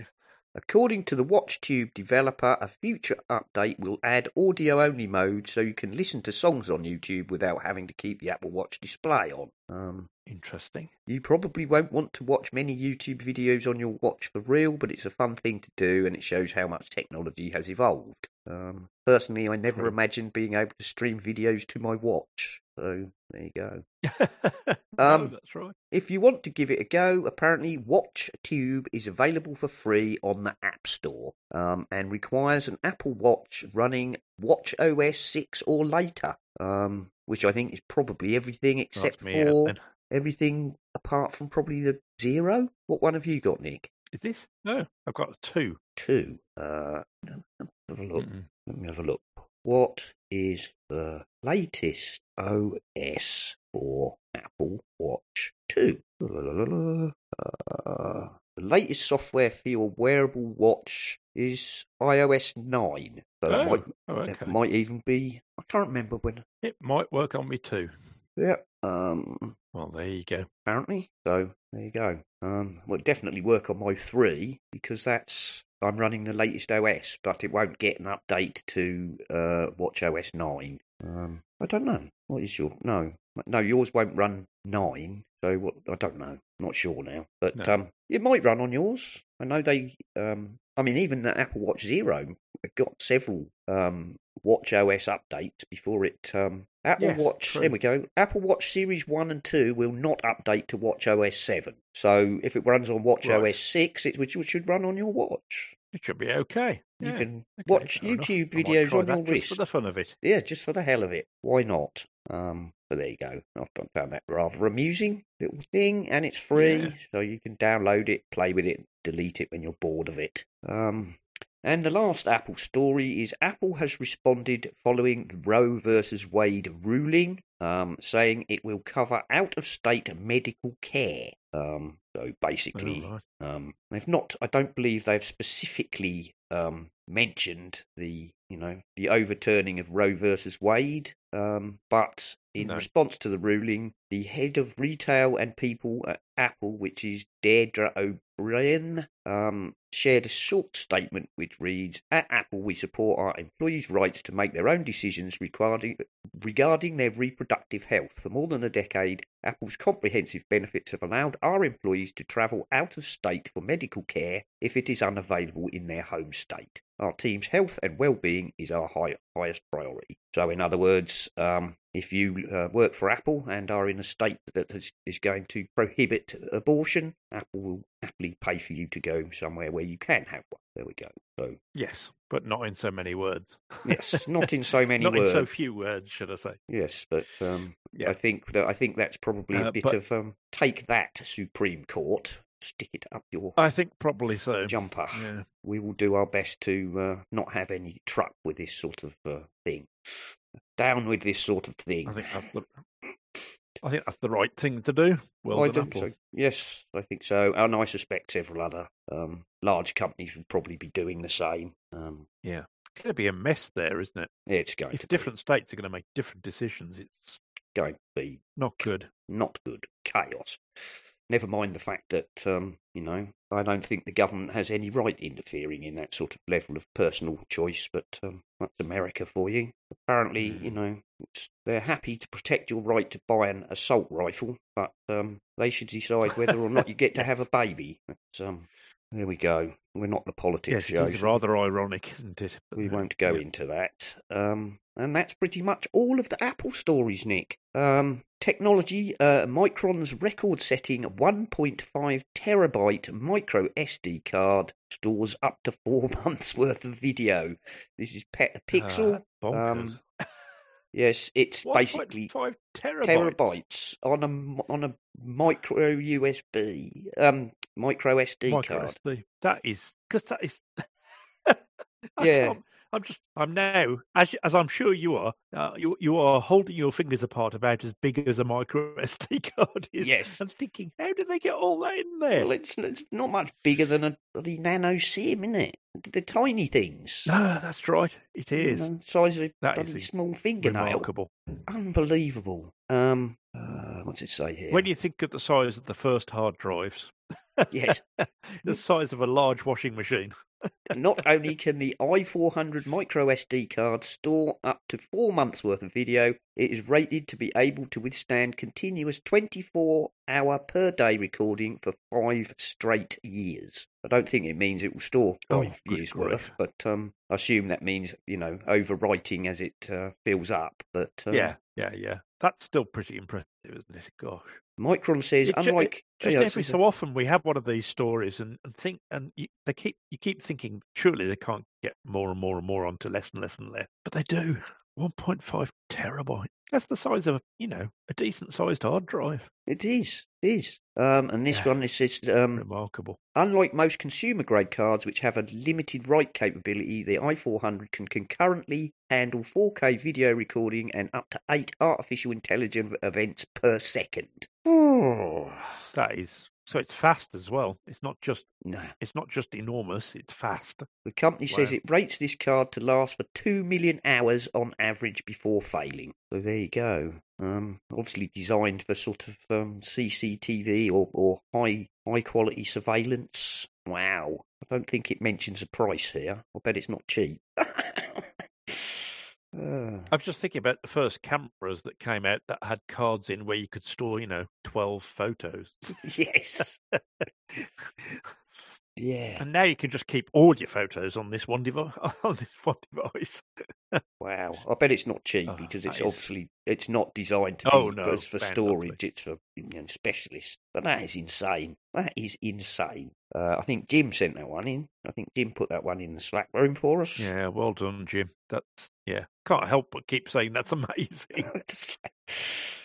according to the WatchTube developer, a future update will add audio only mode so you can listen to songs on YouTube without having to keep the Apple Watch display on. Um, Interesting. You probably won't want to watch many YouTube videos on your watch for real, but it's a fun thing to do and it shows how much technology has evolved. Um, personally, I never imagined being able to stream videos to my watch. So there you go. no, Um, that's right. If you want to give it a go, apparently WatchTube is available for free on the App Store um, and requires an Apple Watch running Watch OS 6 or later, um, which I think is probably everything except me for then. everything apart from probably the zero. What one have you got, Nick? Is this? No, I've got two. Two. Uh, have a look. Mm-mm. Let me have a look. What is the latest OS for Apple Watch 2? La, la, la, la. Uh, the latest software for your wearable watch is iOS 9. So Oh, might, oh, it okay. might even be. I can't remember when. It might work on me too. Yeah. Um, Well, there you go. apparently. So there you go. Um, well, it definitely work on my three because that's I'm running the latest OS, but it won't get an update to uh, Watch OS nine. Um, I don't know. What is your no? No, yours won't run nine. So what? I don't know. Not sure now, but No. um, it might run on yours. I know they. Um, I mean, even the Apple Watch Zero got several um, Watch OS updates before it. Um, Apple Yes, Watch. true. There we go. Apple Watch Series One and Two will not update to Watch OS Seven. So if it runs on Watch Right. OS Six, it which should run on your watch. It should be okay. You Yeah, can okay, watch fair enough. YouTube videos on your just wrist. for the fun of it. Yeah, just for the hell of it. Why not? Um, so there you go. I found that rather amusing little thing, and it's free, Yeah. so you can download it, play with it, delete it when you're bored of it. Um, and the last Apple story is Apple has responded following the Roe versus Wade ruling, um, saying it will cover out-of-state medical care. Um, so basically, Oh, right. um, they've not. I don't believe they've specifically um, mentioned the, you know, the overturning of Roe versus Wade. Um, but in No. response to the ruling, the head of retail and people at Apple, which is Deirdre O'Brien, um, shared a short statement which reads: "At Apple, we support our employees' rights to make their own decisions regarding regarding their reproductive health. For more than a decade, Apple's comprehensive benefits have allowed our employees to travel out of state for medical care if it is unavailable in their home state. Our team's health and well-being is our high, highest priority. So, in other words, um, if you uh, work for Apple and are in a state that is, is going to prohibit abortion, Apple will happily pay for you to go somewhere where you can have one. There we go. So, Yes, but not in so many words. yes, not in so many words. not words. in so few words, should I say? Yes, but um, Yeah. I think that I think that's probably a Uh, bit but- of um, take that Supreme Court, stick it up your I think probably so. jumper. Yeah. We will do our best to uh, not have any truck with this sort of uh, thing. Down with this sort of thing. I think that's the, I think that's the right thing to do. Well I done, think Apple. so. Yes, I think so. And I suspect several other um, large companies would probably be doing the same. Um, Yeah, it's going to be a mess there, isn't it? it's going If to different states are going to make different decisions, it's going to be not good. not good chaos. Never mind the fact that um, you know I don't think the government has any right interfering in that sort of level of personal choice. But um, that's America for you. Apparently, you know it's, they're happy to protect your right to buy an assault rifle, but um, they should decide whether or not you get to have a baby. That's, um, there we go. We're not the politics Yes, show. it is rather ironic, isn't it? But, we uh, won't go yeah. into that. Um, and that's pretty much all of the Apple stories, Nick. Um, technology, uh, Micron's record setting 1.5 terabyte micro SD card stores up to four months worth of video. This is Petapixel. Ah, bonkers. um, yes, it's 1.5 basically terabytes. terabytes on a, on a micro USB, um, micro SD Micro card. SD. That is because that is. Yeah. I'm just. I'm now, as as I'm sure you are. Uh, you you are holding your fingers apart about as big as a micro SD card is. Yes. I'm thinking, how did they get all that in there? Well, it's, it's not much bigger than a the nano sim, isn't it? The tiny things. No, that's right. It is. You know, size of a That is small fingernail. remarkable. Unbelievable. Um, uh, what's it say here? When you think of the size of the first hard drives, Yes. the size of a large washing machine. Not only can the i400 micro SD card store up to four months worth of video, it is rated to be able to withstand continuous 24 hour per day recording for five straight years. I don't think it means it will store Oh, five good years worth, but um, I assume that means you know overwriting as it uh, fills up. But um, yeah, yeah, yeah. That's still pretty impressive, isn't it? Gosh. Micron says It unlike Just yeah, every so often we have one of these stories and, and think and you, they keep you keep thinking surely they can't get more and more and more onto less and less and less, but they do. 1.5 terabyte. That's the size of you know a decent sized hard drive. It is. It is. Um, and this Yeah. one is says um, Remarkable. Unlike most consumer grade cards, which have a limited write capability, the i400 can concurrently handle 4K video recording and up to eight artificial intelligence events per second. Oh, That is so. It's fast as well. It's not just no. it's not just enormous. It's fast. The company says it rates this card to last for 2 million hours on average before failing. So there you go. Um, obviously designed for sort of um, CCTV or, or high high quality surveillance. Wow. I don't think it mentions a price here. I bet it's not cheap. Uh, I was just thinking about the first cameras that came out that had cards in where you could store, you know, twelve photos. yes. Yeah. And now you can just keep all your photos on this one device. On this one device. Wow. I bet it's not cheap Oh, because it's obviously it's not designed to Oh, be no, for bound not to storage. be. It's for you know, specialists. But that is insane. That is insane. Uh, I think Jim sent that one in. I think Jim put that one in the Slack room for us. Yeah, well done, Jim. That's yeah. Can't help but keep saying that's amazing.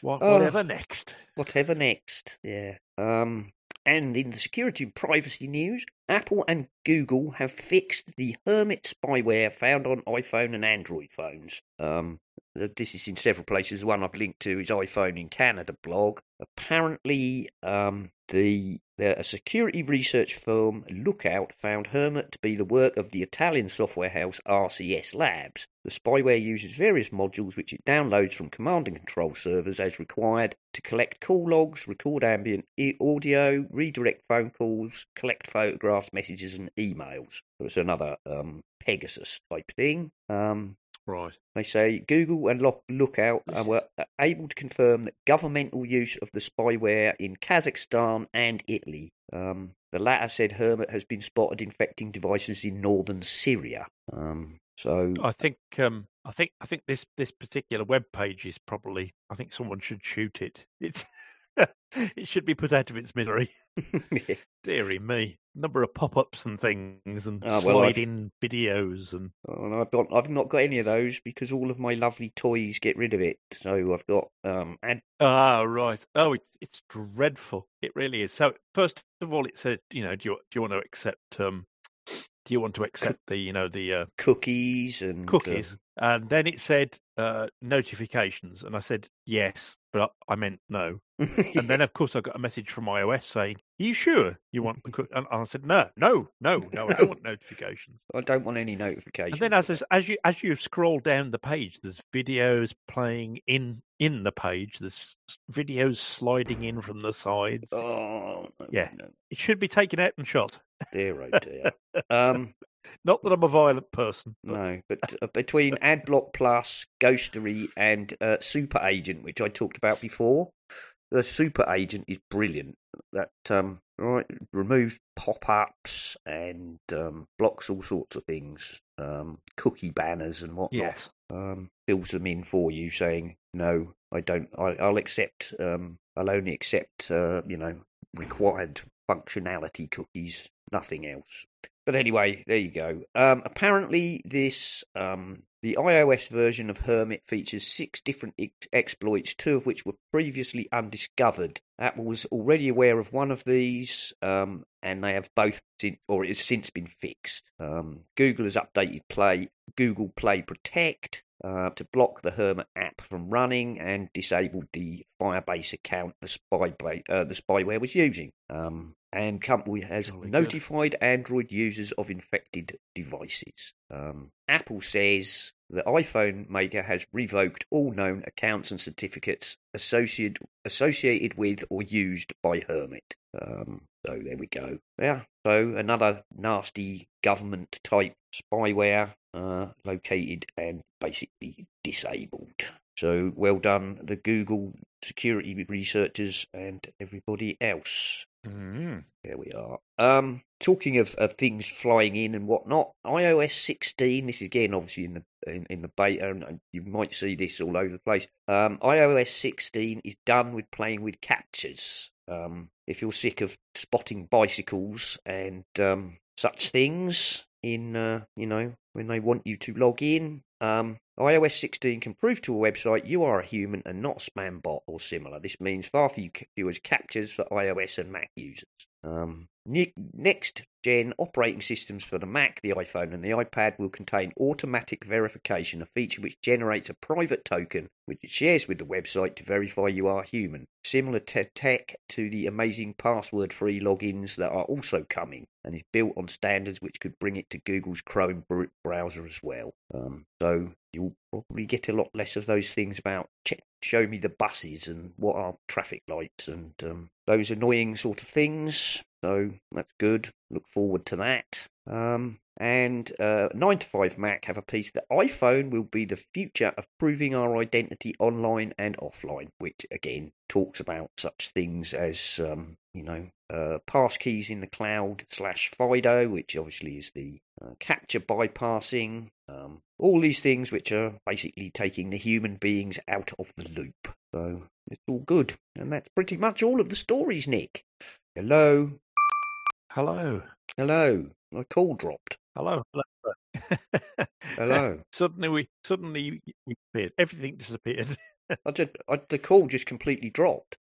What, Oh. Whatever next. Whatever next. Yeah. Um. And in the security and privacy news, Apple and Google have fixed the Hermit spyware found on iPhone and Android phones. Um, this is in several places. The one I've linked to is iPhone in Canada blog. Apparently, um, the, the a security research firm Lookout found Hermit to be the work of the Italian software house RCS Labs. The spyware uses various modules which it downloads from command and control servers as required to collect call logs, record ambient audio, redirect phone calls, collect photographs, messages, and emails. So it's another um, Pegasus type thing. Um, Right. they say Google and Look- Lookout uh, were able to confirm that governmental use of the spyware in Kazakhstan and Italy. Um, the latter said Hermit has been spotted infecting devices in northern Syria. Um, so I think um I think I think this this particular web page is probably I think someone should shoot it. It's it should be put out of its misery. Deary me. Number of pop ups and things and Ah, well, I've- slide in videos and And I've got I've not got any of those because all of my lovely toys get rid of it. So I've got um ad- Ah, right. Oh, it's it's dreadful. It really is. So, first of all, it said, you know, do you do you want to accept um, do you want to accept the you know the uh, Cookies and uh, cookies? And then it said uh, notifications, and I said yes, but I I meant no. And then of course I got a message from iOS saying, "Are you sure you want cook?" And I said, "No, no, no, no, I don't want notifications." I don't want any notifications. And then as as you as you scroll down the page, there's videos playing in in the page. There's videos sliding in from the sides. oh no, Yeah. no, It should be taken out and shot. dear oh dear. um, Not that I'm a violent person. but- no, but uh, between AdBlock Plus, Ghostery, and uh, Super Agent, which I talked about before, the Super Agent is brilliant. That um, right removes pop-ups and um, blocks all sorts of things, um, cookie banners and whatnot. Yes. um, fills them in for you, saying, "No, I don't. I, I'll accept. Um, I'll only accept. Uh, you know, required functionality cookies. Nothing else." But anyway, there you go. Um, apparently, this um, the iOS version of Hermit features six different ex- exploits, two of which were previously undiscovered. Apple was already aware of one of these, um, and they have both, sin- or it has since been fixed. Um, Google has updated Play Google Play Protect uh, to block the Hermit app from running and disabled the Firebase account the spy uh, the spyware was using. Um, and company has good. notified Android users of infected devices. Um, Apple says the iPhone maker has revoked all known accounts and certificates associated associated with or used by Hermit. Um, so there we go. Yeah. So another nasty government type spyware uh, located and basically disabled. So well done, the Google security researchers and everybody else. Mm. There we are. Um, talking of, of things flying in and whatnot, iOS 16. This is again obviously in the in, in the beta, and you might see this all over the place. Um, iOS 16 is done with playing with CAPTCHAs. Um, if you're sick of spotting bicycles and um, such things in, uh, you know, when they want you to log in, um, iOS 16 can prove to a website you are a human and not a spam bot or similar. This means far few fewer CAPTCHAs for iOS and Mac users. Um, next gen operating systems for the Mac, the iPhone, and the iPad will contain automatic verification, a feature which generates a private token which it shares with the website to verify you are human. Similar to tech to the amazing password free logins that are also coming and is built on standards which could bring it to Google's Chrome browser as well. Um, so you'll probably get a lot less of those things about check, show me the buses and what are traffic lights and um, those annoying sort of things. So that's good. Look forward to that. Um, and uh, 9 to 5 Mac have a piece that iPhone will be the future of proving our identity online and offline, which again talks about such things as, um, you know, uh, pass keys in the cloud slash FIDO, which obviously is the uh, CAPTCHA bypassing, um, all these things which are basically taking the human beings out of the loop. So it's all good. And that's pretty much all of the stories, Nick. Hello. Hello. Hello. My call dropped. Hello. Hello. Hello. suddenly we suddenly we appeared. Everything disappeared. I just, I, the call just completely dropped.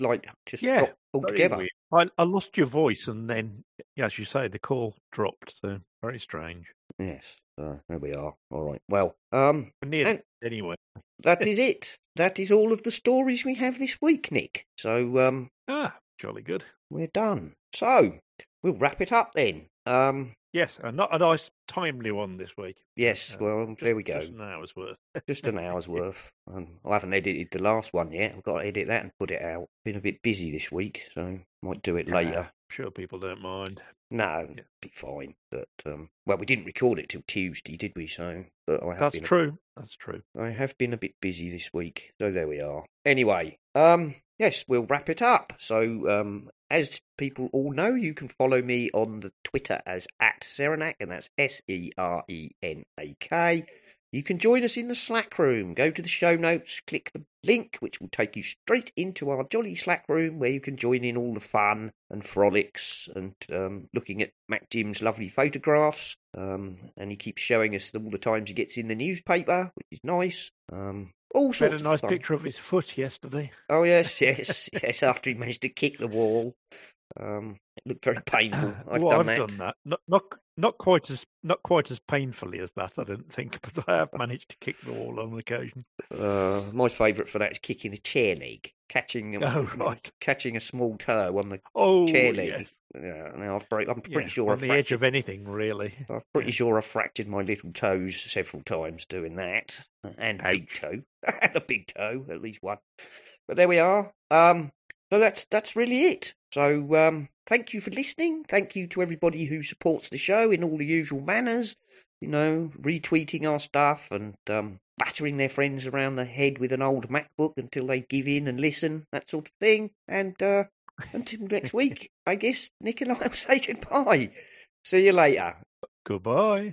Like, just Yeah, dropped altogether. I, I lost your voice, and then, yeah, as you say, the call dropped. So very strange. Yes. So there we are. All right. Well, um, anyway. that is it. That is all of the stories we have this week, Nick. So, um, Ah, jolly good. we're done. So, we'll wrap it up then. Um, Yes, and not a nice timely one this week. yes. Uh, Well, just- there we go. Just an hour's worth. Just an hour's worth. Um, I haven't edited the last one yet. I've got to edit that and put it out. Been a bit busy this week, so might do it later. I'm sure people don't mind. No, Yeah. be fine. But um, well, we didn't record it till Tuesday, did we? So, but I have That's been a- true. That's true. I have been a bit busy this week, so there we are. Anyway, um, yes, we'll wrap it up. So, um, as people all know, you can follow me on the Twitter as at Serenak, and that's S E R E N A K. You can join us in the Slack room. Go to the show notes, click the link, which will take you straight into our jolly Slack room where you can join in all the fun and frolics and um, looking at Mac Jim's lovely photographs. Um, and he keeps showing us all the times he gets in the newspaper, which is nice. Um, all Had a nice picture of his foot yesterday. Oh yes, yes, yes. After he managed to kick the wall, um, looked very painful. I've well, done I've that. done that. Not, not not quite as not quite as painfully as that, I don't think, but I have managed to kick the wall on occasion. Uh, my favourite for that is kicking a chair leg, catching a, Oh, right. catching a small toe on the Oh, chair leg. yes. Yeah, now I've break, I'm pretty Yeah, sure on I've the edge of anything, really. I'm pretty sure I fractured my little toes several times doing that, and a big Ouch. toe, and a big toe, at least one. But there we are. Um, so that's that's really it. So um, thank you for listening. Thank you to everybody who supports the show in all the usual manners. You know, retweeting our stuff and um, battering their friends around the head with an old MacBook until they give in and listen, that sort of thing. And uh, until next week, I guess Nick and I will say goodbye. See you later. Goodbye.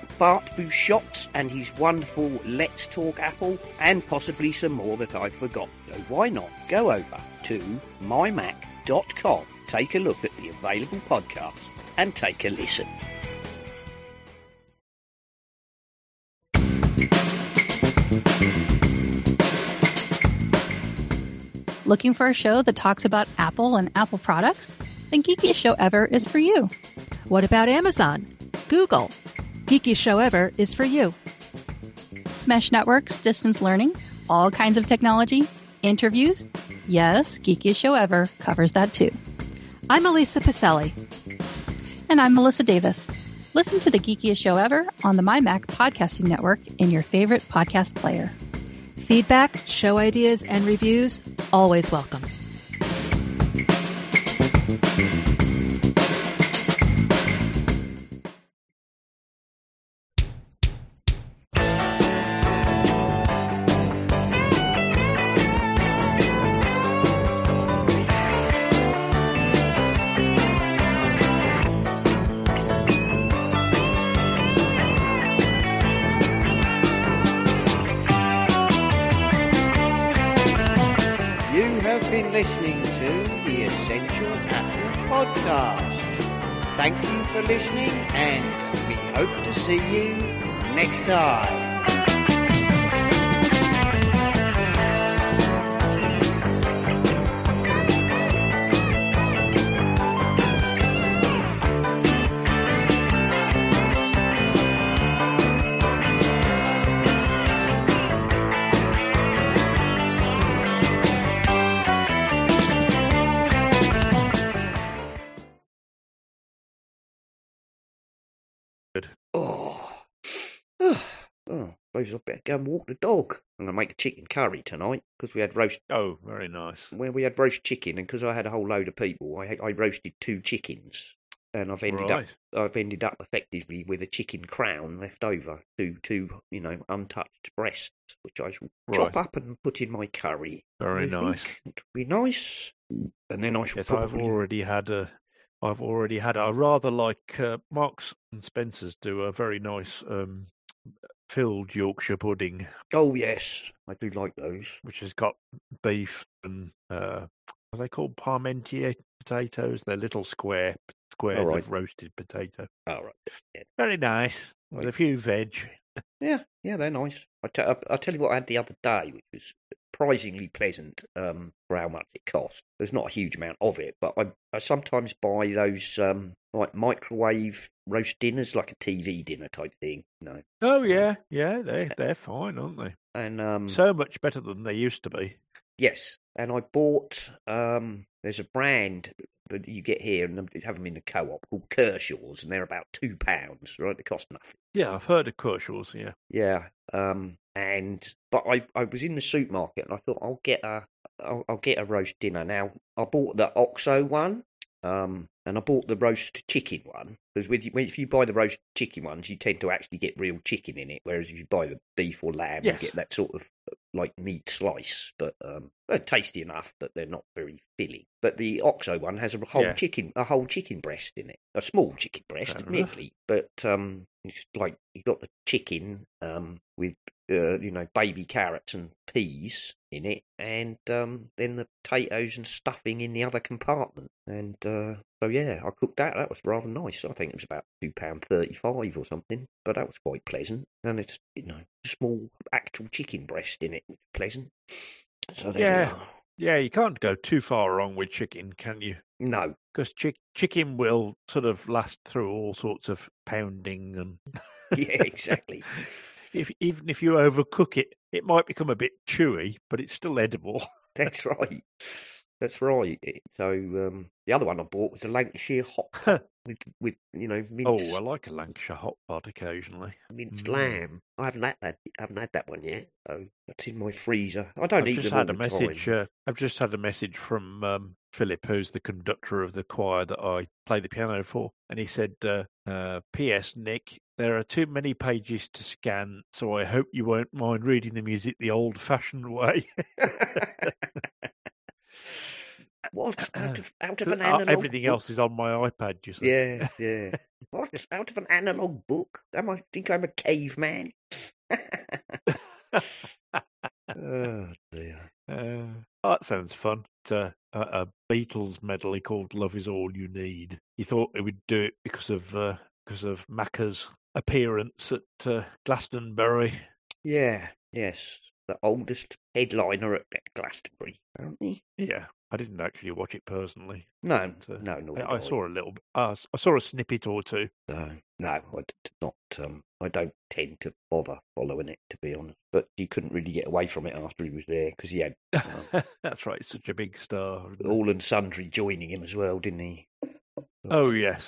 Bart Busschots and his wonderful Let's Talk Apple, and possibly some more that I've forgotten. So why not go over to mymac.com, take a look at the available podcasts, and take a listen. Looking for a show that talks about Apple and Apple products? Then Geekiest Show Ever is for you. What about Amazon? Google? Geekiest Show Ever is for you. Mesh networks, distance learning, all kinds of technology, interviews. Yes, Geekiest Show Ever covers that too. I'm Elisa Pacelli. And I'm Melissa Davis. Listen to the Geekiest Show Ever on the MyMac Podcasting Network in your favorite podcast player. Feedback, show ideas, and reviews always welcome. I better go and walk the dog. I'm gonna make a chicken curry tonight because we had roast. Oh, very nice. Well, we had roast chicken, and because I had a whole load of people, I I roasted two chickens, and I've ended Right. up I've ended up effectively with a chicken crown left over, two two you know untouched breasts, which I shall chop up and put in my curry. Very nice. It'll be nice, and then I shall Yes, I've already had a. I've already had. I rather like uh, Marks and Spencers do a very nice um, filled Yorkshire pudding, Oh yes, I do like those. which has got beef and uh, are they called parmentier potatoes? They're little square squares right. of roasted potato. All right. Yeah. Very nice with a few veg. Yeah, yeah, they're nice. I I- I'll tell you what I had the other day, which was surprisingly pleasant um, for how much it cost. There's not a huge amount of it, but I, I sometimes buy those um, like microwave roast dinners, like a TV dinner type thing, you know. Oh yeah, yeah, they they're fine, aren't they? And um, So much better than they used to be. Yes, and I bought. Um, there's a brand that you get here, and they have them in the co-op called Kershaw's, and they're about two pounds. Right, they cost nothing. Yeah, I've heard of Kershaw's. Yeah. Yeah. Um, and but I I was in the supermarket, and I thought I'll get a I'll, I'll get a roast dinner. Now I bought the Oxo one. Um, and I bought the roast chicken one because with if you buy the roast chicken ones, you tend to actually get real chicken in it. Whereas if you buy the beef or lamb, Yes. you get that sort of like meat slice. But um, they're tasty enough, but they're not very filling. But the Oxo one has a whole Yeah. chicken, a whole chicken breast in it, a small chicken breast, admittedly, but um, it's like you've got the chicken um with uh, you know baby carrots and peas in it, and um, then the potatoes and stuffing in the other compartment. And uh, so yeah, I cooked that. That was rather nice. I think it was about two pound thirty-five or something, but that was quite pleasant. And it's you know small actual chicken breast in it, pleasant. So Yeah. Yeah, you can't go too far wrong with chicken, can you? No, Because chick- chicken will sort of last through all sorts of pounding, and yeah, exactly. If even if you overcook it, it might become a bit chewy, but it's still edible. That's right. That's right. So um, the other one I bought was a Lancashire hot with with you know oh, I like a Lancashire hot pot occasionally. minced Mm. lamb. I haven't had that. I haven't had that one yet. So that's in my freezer. I don't I've eat just them had all a the message. time. Uh, I've just had a message from um, Philip, who's the conductor of the choir that I play the piano for, and he said, uh, uh, "P.S. Nick, there are too many pages to scan, so I hope you won't mind reading the music the old-fashioned way." what out of out of an Uh, analog? Everything book? else is on my iPad. You see. Yeah, yeah. what out of an analog book? Am I think I'm a caveman? oh dear. Uh, oh, that sounds fun. Uh, a, a Beatles medley called "Love Is All You Need." He thought he would do it because of uh, because of Macca's appearance at uh, Glastonbury. Yeah. Yes. The oldest headliner at Glastonbury, apparently. Yeah, I didn't actually watch it personally. No, but, uh, no, no. I, I saw a little. Uh, I saw a snippet or two. No, no, I did not. Um, I don't tend to bother following it, to be honest. But he couldn't really get away from it after he was there because he had That's right. It's such a big star. all and sundry joining him as well, didn't he? Oh yes,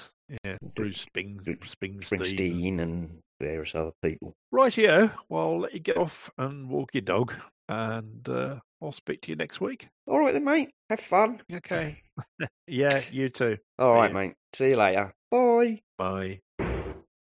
yeah. Bruce Spring. Springsteen and various other people. Right here. Well, let you get off and walk your dog, and uh, I'll speak to you next week. All right then, mate. Have fun. Okay. yeah, you too. All right, mate. See you later. Bye. Bye.